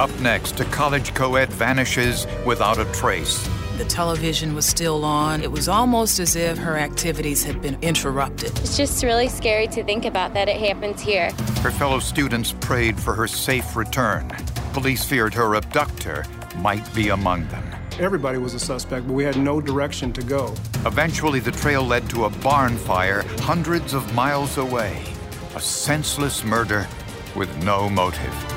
Up next, a college co ed vanishes without a trace. The television was still on. It was almost as if her activities had been interrupted. It's just really scary to think about that it happens here. Her fellow students prayed for her safe return. Police feared her abductor might be among them. Everybody was a suspect, but we had no direction to go. Eventually, the trail led to a barn fire hundreds of miles away. A senseless murder with no motive.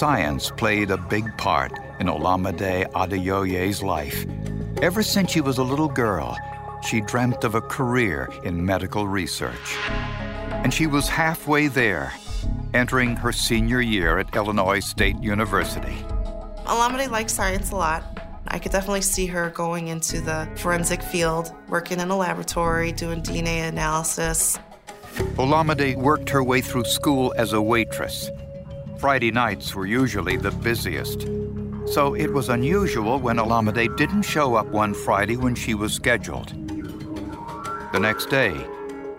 Science played a big part in Olamide Adeoye's life. Ever since she was a little girl, she dreamt of a career in medical research. And she was halfway there, entering her senior year at Illinois State University. Olamide likes science a lot. I could definitely see her going into the forensic field, working in a laboratory, doing DNA analysis. Olamide worked her way through school as a waitress. Friday nights were usually the busiest. So it was unusual when Olamide didn't show up one Friday when she was scheduled. The next day,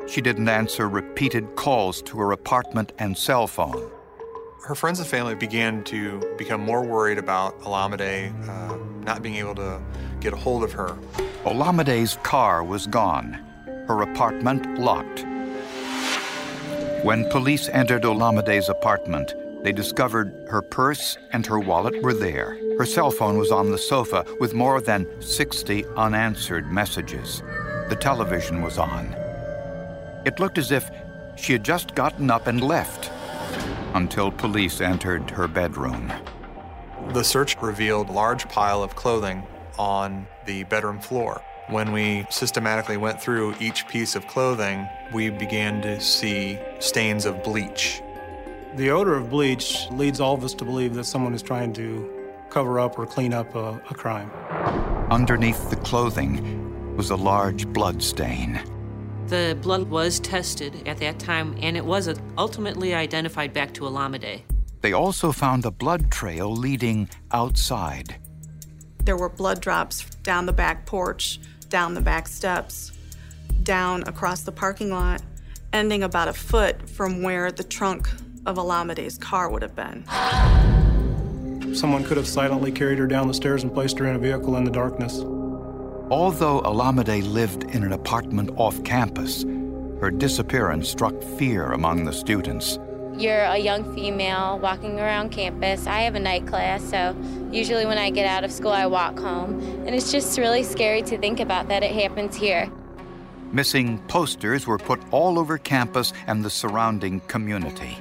she didn't answer repeated calls to her apartment and cell phone. Her friends and family began to become more worried about Olamide uh, not being able to get a hold of her. Olamide's car was gone, her apartment locked. When police entered Olamide's apartment, they discovered her purse and her wallet were there. Her cell phone was on the sofa with more than 60 unanswered messages. The television was on. It looked as if she had just gotten up and left until police entered her bedroom. The search revealed a large pile of clothing on the bedroom floor. When we systematically went through each piece of clothing, we began to see stains of bleach the odor of bleach leads all of us to believe that someone is trying to cover up or clean up a, a crime. Underneath the clothing was a large blood stain. The blood was tested at that time, and it was ultimately identified back to Olamide. They also found a blood trail leading outside. There were blood drops down the back porch, down the back steps, down across the parking lot, ending about a foot from where the trunk of Olamide's car would have been. Someone could have silently carried her down the stairs and placed her in a vehicle in the darkness. Although Olamide lived in an apartment off campus, her disappearance struck fear among the students. You're a young female walking around campus. I have a night class, so usually when I get out of school, I walk home. And it's just really scary to think about that it happens here. Missing posters were put all over campus and the surrounding community.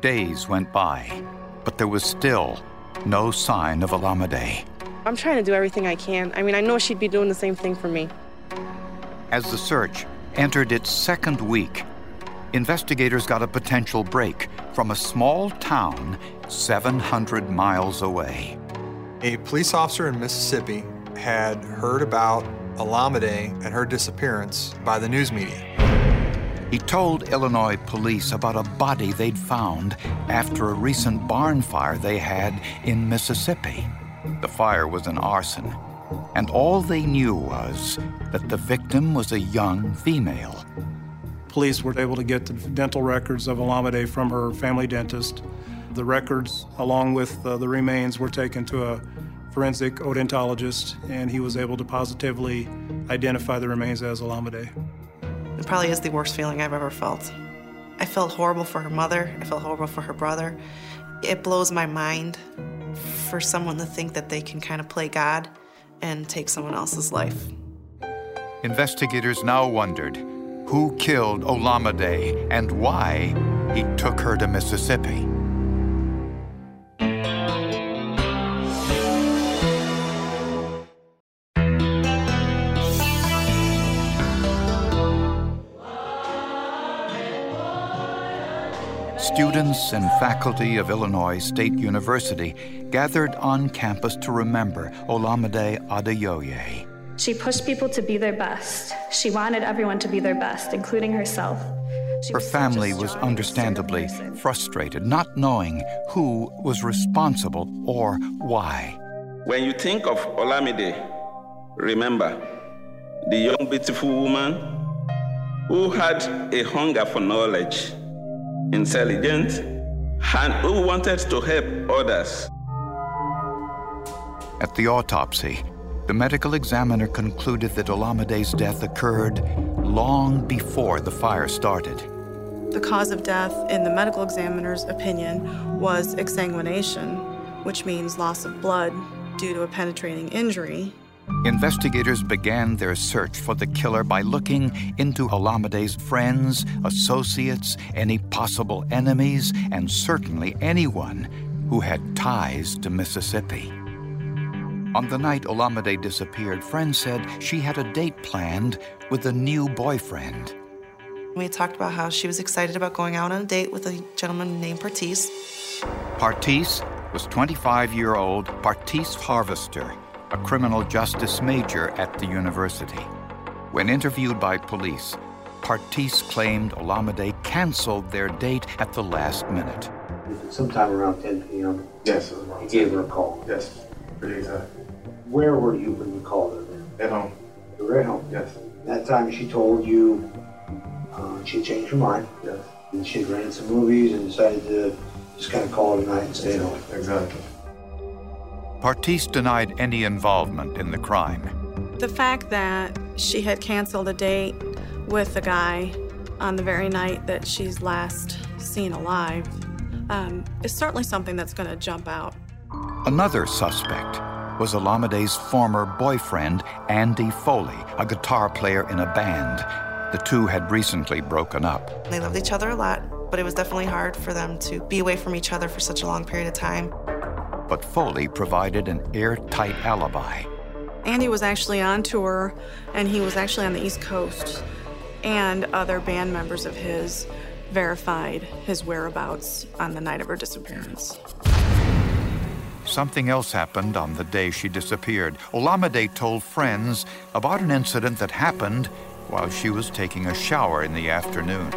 Days went by, but there was still no sign of Olamide. I'm trying to do everything I can. I mean, I know she'd be doing the same thing for me. As the search entered its second week, investigators got a potential break from a small town 700 miles away. A police officer in Mississippi had heard about Olamide and her disappearance by the news media. He told Illinois police about a body they'd found after a recent barn fire they had in Mississippi. The fire was an arson, and all they knew was that the victim was a young female. Police were able to get the dental records of Olamide from her family dentist. The records, along with uh, the remains, were taken to a forensic odontologist, and he was able to positively identify the remains as Olamide. It probably is the worst feeling I've ever felt. I felt horrible for her mother. I felt horrible for her brother. It blows my mind for someone to think that they can kind of play God and take someone else's life. Investigators now wondered who killed Olamide and why he took her to Mississippi. Students and faculty of Illinois State University gathered on campus to remember Olamide Adeoye. She pushed people to be their best. She wanted everyone to be their best, including herself. She Her family was understandably frustrated, not knowing who was responsible or why. When you think of Olamide, Remember, the young, beautiful woman who had a hunger for knowledge, intelligent, and who wanted to help others. At the autopsy, the medical examiner concluded that Olamide's death occurred long before the fire started. The cause of death, in the medical examiner's opinion, was exsanguination, which means loss of blood due to a penetrating injury. Investigators began their search for the killer by looking into Olamide's friends, associates, any possible enemies, and certainly anyone who had ties to Mississippi. On the night Olamide disappeared, friends said she had a date planned with a new boyfriend. We talked about how she was excited about going out on a date with a gentleman named Partis. Partis was 25 year old Partis Harvester, a criminal justice major at the university. When interviewed by police, Partis claimed Olamide canceled their date at the last minute. Sometime around 10 p.m. Yes, he gave her a call. Yes, pretty exact. Where were you when you called her? At home. You were at home. Yes. That time she told you uh, she changed her mind. Yes. And she ran some movies and decided to just kind of call it a night and stay home. Exactly. Partis denied any involvement in the crime. The fact that she had canceled a date with the guy on the very night that she's last seen alive um, is certainly something that's going to jump out. Another suspect was Olamide's former boyfriend, Andy Foley, a guitar player in a band. The two had recently broken up. They loved each other a lot, but it was definitely hard for them to be away from each other for such a long period of time. But Foley provided an airtight alibi. Andy was actually on tour, and he was actually on the East Coast, and other band members of his verified his whereabouts on the night of her disappearance. Something else happened on the day she disappeared. Olamide told friends about an incident that happened while she was taking a shower in the afternoon.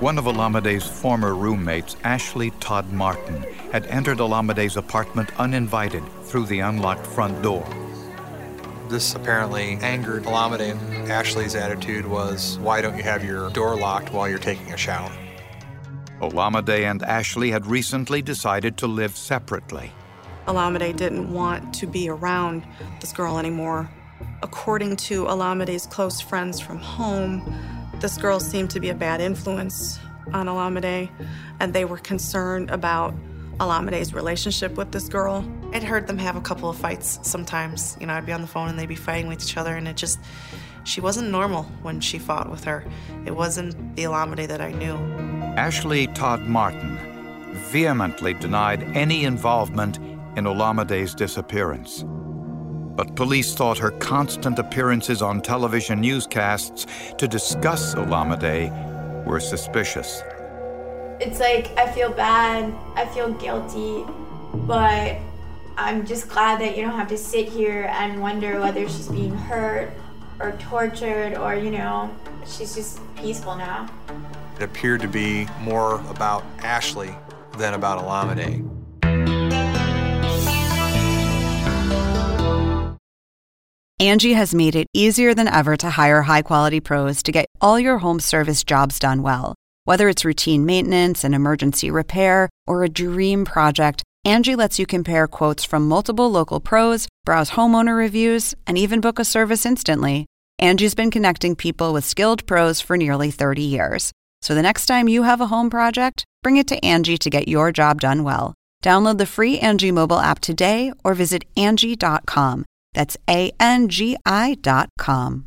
One of Olamide's former roommates, Ashley Todd Martin, had entered Olamide's apartment uninvited through the unlocked front door. This apparently angered Olamide. Ashley's attitude was, Why don't you have your door locked while you're taking a shower? Olamide and Ashley had recently decided to live separately. Olamide didn't want to be around this girl anymore. According to Olamide's close friends from home, this girl seemed to be a bad influence on Olamide, and they were concerned about Olamide's relationship with this girl. I'd heard them have a couple of fights sometimes. You know, I'd be on the phone and they'd be fighting with each other, and it just, she wasn't normal when she fought with her. It wasn't the Olamide that I knew. Ashley Todd Martin vehemently denied any involvement in Olamide's disappearance. But police thought her constant appearances on television newscasts to discuss Olamide were suspicious. It's like I feel bad, I feel guilty, but I'm just glad that you don't have to sit here and wonder whether she's being hurt or tortured or, you know, she's just peaceful now. It appeared to be more about Ashley than about Olamide. Angie has made it easier than ever to hire high quality pros to get all your home service jobs done well. Whether it's routine maintenance, an emergency repair, or a dream project, Angie lets you compare quotes from multiple local pros, browse homeowner reviews, and even book a service instantly. Angie's been connecting people with skilled pros for nearly 30 years. So the next time you have a home project, bring it to Angie to get your job done well. Download the free Angie mobile app today or visit Angie.com. That's A N G I.com.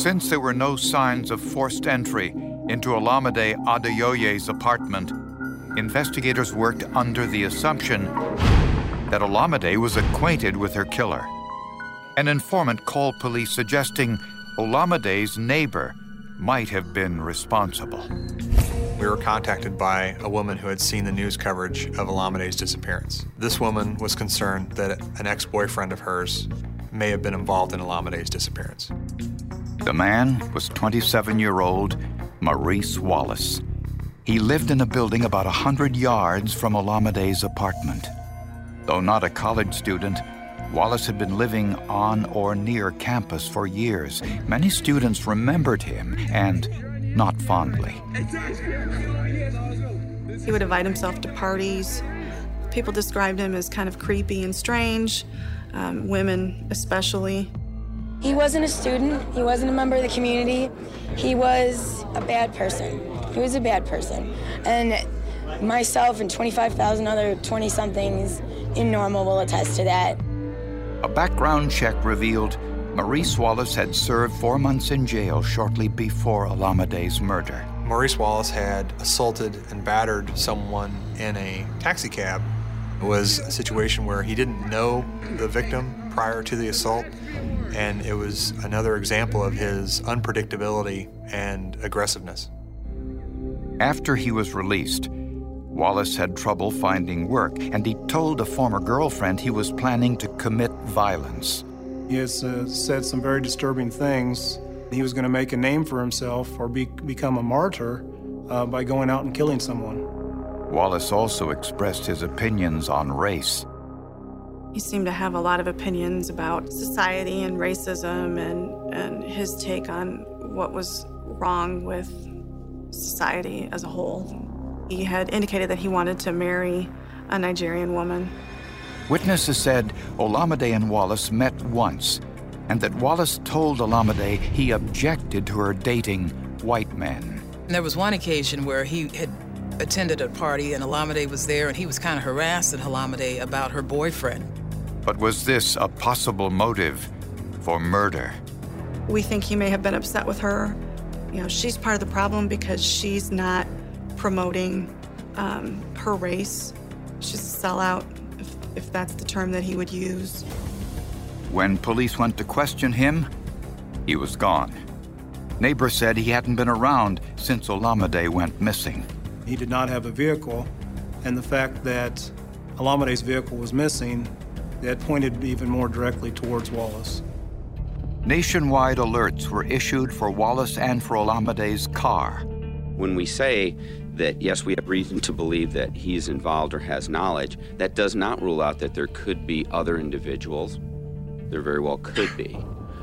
Since there were no signs of forced entry into Olamide Adeyoye's apartment, investigators worked under the assumption that Olamide was acquainted with her killer. An informant called police suggesting Olamide's neighbor might have been responsible. We were contacted by a woman who had seen the news coverage of Olamide's disappearance. This woman was concerned that an ex boyfriend of hers may have been involved in Olamide's disappearance. The man was 27 year old Maurice Wallace. He lived in a building about 100 yards from Olamide's apartment. Though not a college student, Wallace had been living on or near campus for years. Many students remembered him, and not fondly. He would invite himself to parties. People described him as kind of creepy and strange, um, women especially. He wasn't a student, he wasn't a member of the community. He was a bad person. He was a bad person. And myself and 25,000 other 20 somethings in Normal will attest to that. A background check revealed Maurice Wallace had served four months in jail shortly before Olamide's murder. Maurice Wallace had assaulted and battered someone in a taxicab. It was a situation where he didn't know the victim prior to the assault, and it was another example of his unpredictability and aggressiveness. After he was released, Wallace had trouble finding work, and he told a former girlfriend he was planning to commit violence. He has uh, said some very disturbing things. He was going to make a name for himself or be, become a martyr uh, by going out and killing someone. Wallace also expressed his opinions on race. He seemed to have a lot of opinions about society and racism and, and his take on what was wrong with society as a whole. He had indicated that he wanted to marry a Nigerian woman. Witnesses said Olamide and Wallace met once, and that Wallace told Olamide he objected to her dating white men. There was one occasion where he had attended a party and Olamide was there and he was kind of harassing Olamide about her boyfriend. But was this a possible motive for murder? We think he may have been upset with her. You know, she's part of the problem because she's not promoting um, her race. She's a sellout if that's the term that he would use. When police went to question him, he was gone. Neighbors said he hadn't been around since Olamide went missing. He did not have a vehicle, and the fact that Olamide's vehicle was missing, that pointed even more directly towards Wallace. Nationwide alerts were issued for Wallace and for Olamide's car. When we say that yes, we have reason to believe that he's involved or has knowledge, that does not rule out that there could be other individuals. There very well could be.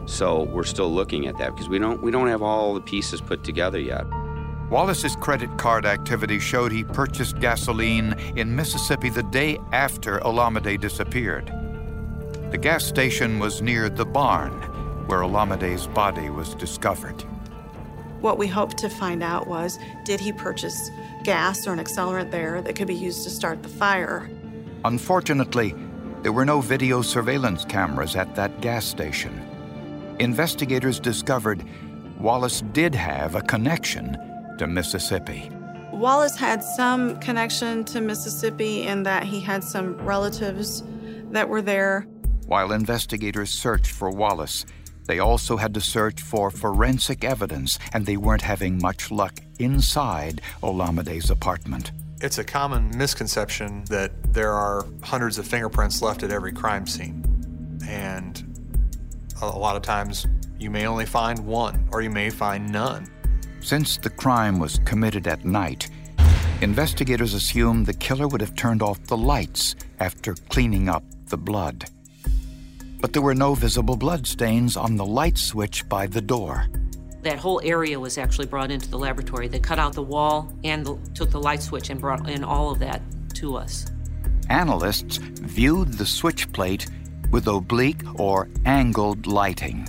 So we're still looking at that because we don't we don't have all the pieces put together yet. Wallace's credit card activity showed he purchased gasoline in Mississippi the day after Olamide disappeared. The gas station was near the barn where Olamide's body was discovered. What we hoped to find out was did he purchase gas or an accelerant there that could be used to start the fire? Unfortunately, there were no video surveillance cameras at that gas station. Investigators discovered Wallace did have a connection to Mississippi. Wallace had some connection to Mississippi in that he had some relatives that were there. While investigators searched for Wallace, they also had to search for forensic evidence, and they weren't having much luck inside Olamide's apartment. It's a common misconception that there are hundreds of fingerprints left at every crime scene. And a lot of times you may only find one, or you may find none. Since the crime was committed at night, investigators assumed the killer would have turned off the lights after cleaning up the blood but there were no visible bloodstains on the light switch by the door. That whole area was actually brought into the laboratory. They cut out the wall and the, took the light switch and brought in all of that to us. Analysts viewed the switch plate with oblique or angled lighting.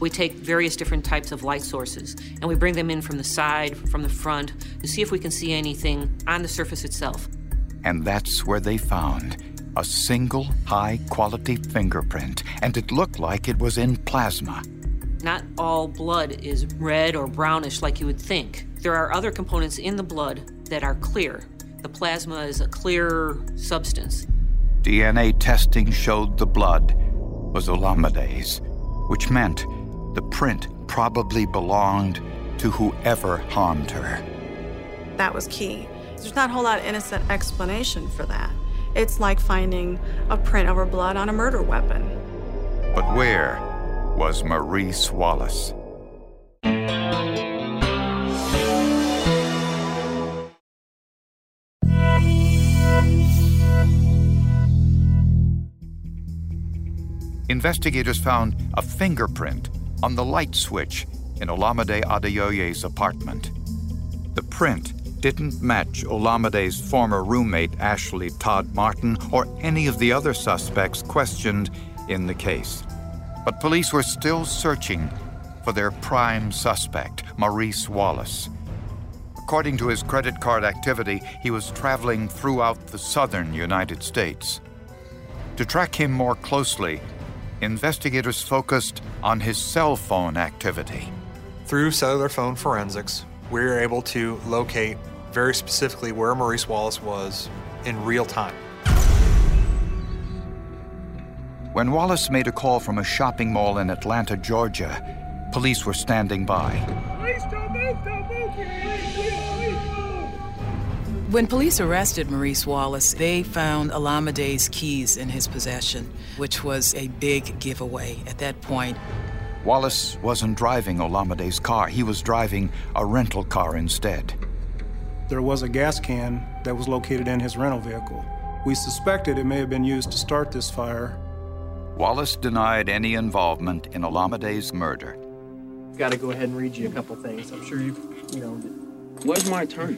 We take various different types of light sources and we bring them in from the side, from the front, to see if we can see anything on the surface itself. And that's where they found a single high quality fingerprint, and it looked like it was in plasma. Not all blood is red or brownish like you would think. There are other components in the blood that are clear. The plasma is a clear substance. DNA testing showed the blood was Olamide's, which meant the print probably belonged to whoever harmed her. That was key. There's not a whole lot of innocent explanation for that. It's like finding a print of her blood on a murder weapon. But where was Maurice Wallace? Investigators found a fingerprint on the light switch in Olamide Adeoye's apartment. The print didn't match Olamide's former roommate Ashley Todd Martin or any of the other suspects questioned in the case. But police were still searching for their prime suspect, Maurice Wallace. According to his credit card activity, he was traveling throughout the southern United States. To track him more closely, investigators focused on his cell phone activity. Through cellular phone forensics, we were able to locate very specifically where Maurice Wallace was in real time. When Wallace made a call from a shopping mall in Atlanta, Georgia, police were standing by. When police arrested Maurice Wallace, they found Olamide's keys in his possession, which was a big giveaway at that point. Wallace wasn't driving Olamide's car, he was driving a rental car instead. There was a gas can that was located in his rental vehicle. We suspected it may have been used to start this fire. Wallace denied any involvement in Olamide's murder. Got to go ahead and read you a couple things. I'm sure you've, you know. Where's my attorney?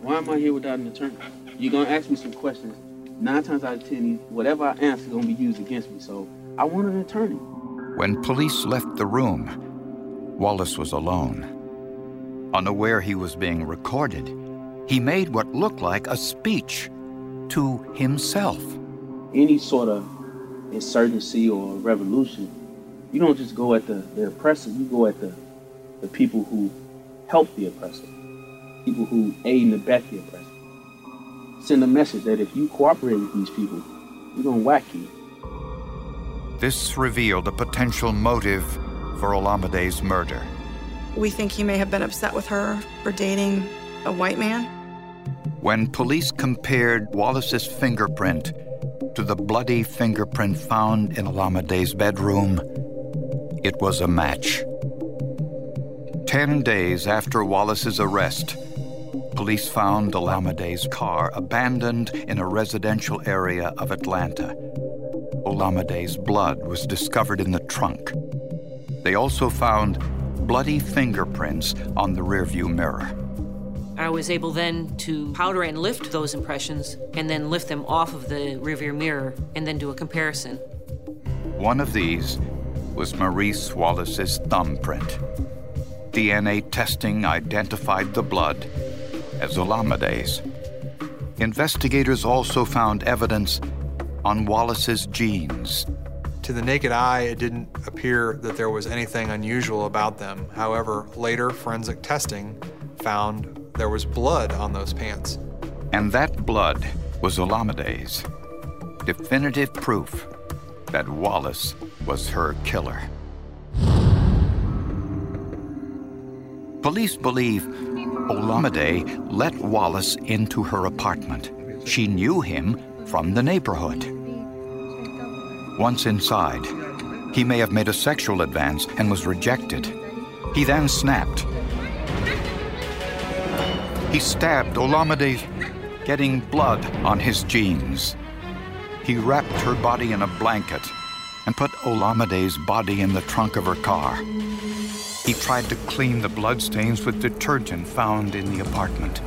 Why am I here without an attorney? You're gonna ask me some questions. Nine times out of ten, whatever I answer is gonna be used against me. So I want an attorney. When police left the room, Wallace was alone. Unaware he was being recorded, he made what looked like a speech to himself. Any sort of insurgency or revolution, you don't just go at the, the oppressor, you go at the, the people who help the oppressor, people who aid and abet the oppressor. Send a message that if you cooperate with these people, we're gonna whack you. This revealed a potential motive for Olamide's murder. We think he may have been upset with her for dating a white man. When police compared Wallace's fingerprint to the bloody fingerprint found in Olamide's bedroom, it was a match. Ten days after Wallace's arrest, police found Olamide's car abandoned in a residential area of Atlanta. Olamide's blood was discovered in the trunk. They also found bloody fingerprints on the rearview mirror. I was able then to powder and lift those impressions and then lift them off of the rearview mirror and then do a comparison. One of these was Maurice Wallace's thumbprint. DNA testing identified the blood as Olamide's. Investigators also found evidence on Wallace's jeans. To the naked eye, it didn't appear that there was anything unusual about them. However, later forensic testing found there was blood on those pants. And that blood was Olamide's. Definitive proof that Wallace was her killer. Police believe Olamide let Wallace into her apartment. She knew him from the neighborhood. Once inside, he may have made a sexual advance and was rejected. He then snapped. He stabbed Olamide, getting blood on his jeans. He wrapped her body in a blanket and put Olamide's body in the trunk of her car. He tried to clean the bloodstains with detergent found in the apartment.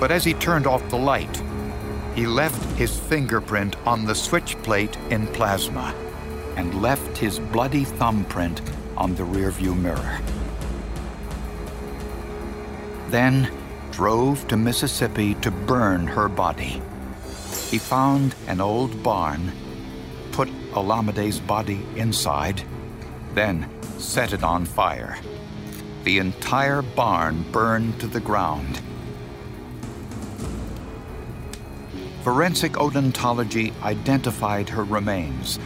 But as he turned off the light, he left his fingerprint on the switch plate in plasma and left his bloody thumbprint on the rearview mirror. Then drove to Mississippi to burn her body. He found an old barn, put Olamide's body inside, then set it on fire. The entire barn burned to the ground. Forensic odontology identified her remains,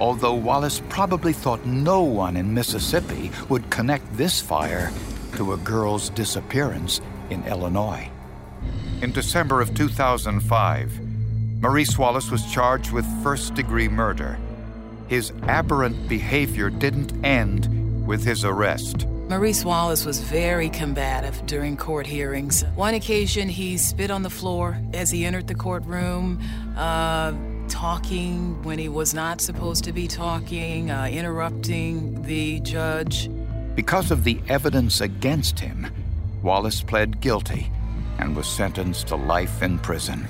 although Wallace probably thought no one in Mississippi would connect this fire to a girl's disappearance in Illinois. In December of 2005, Maurice Wallace was charged with first degree murder. His aberrant behavior didn't end with his arrest. Maurice Wallace was very combative during court hearings. One occasion, he spit on the floor as he entered the courtroom, uh, talking when he was not supposed to be talking, uh, interrupting the judge. Because of the evidence against him, Wallace pled guilty and was sentenced to life in prison.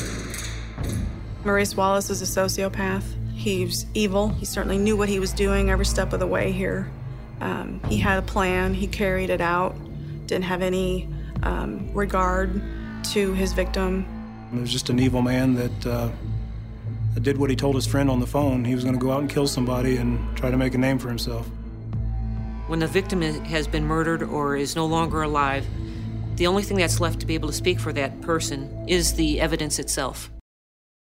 Maurice Wallace is a sociopath. He's evil. He certainly knew what he was doing every step of the way here. Um, he had a plan, he carried it out, didn't have any um, regard to his victim. He was just an evil man that, uh, that did what he told his friend on the phone. He was going to go out and kill somebody and try to make a name for himself. When the victim has been murdered or is no longer alive, the only thing that's left to be able to speak for that person is the evidence itself.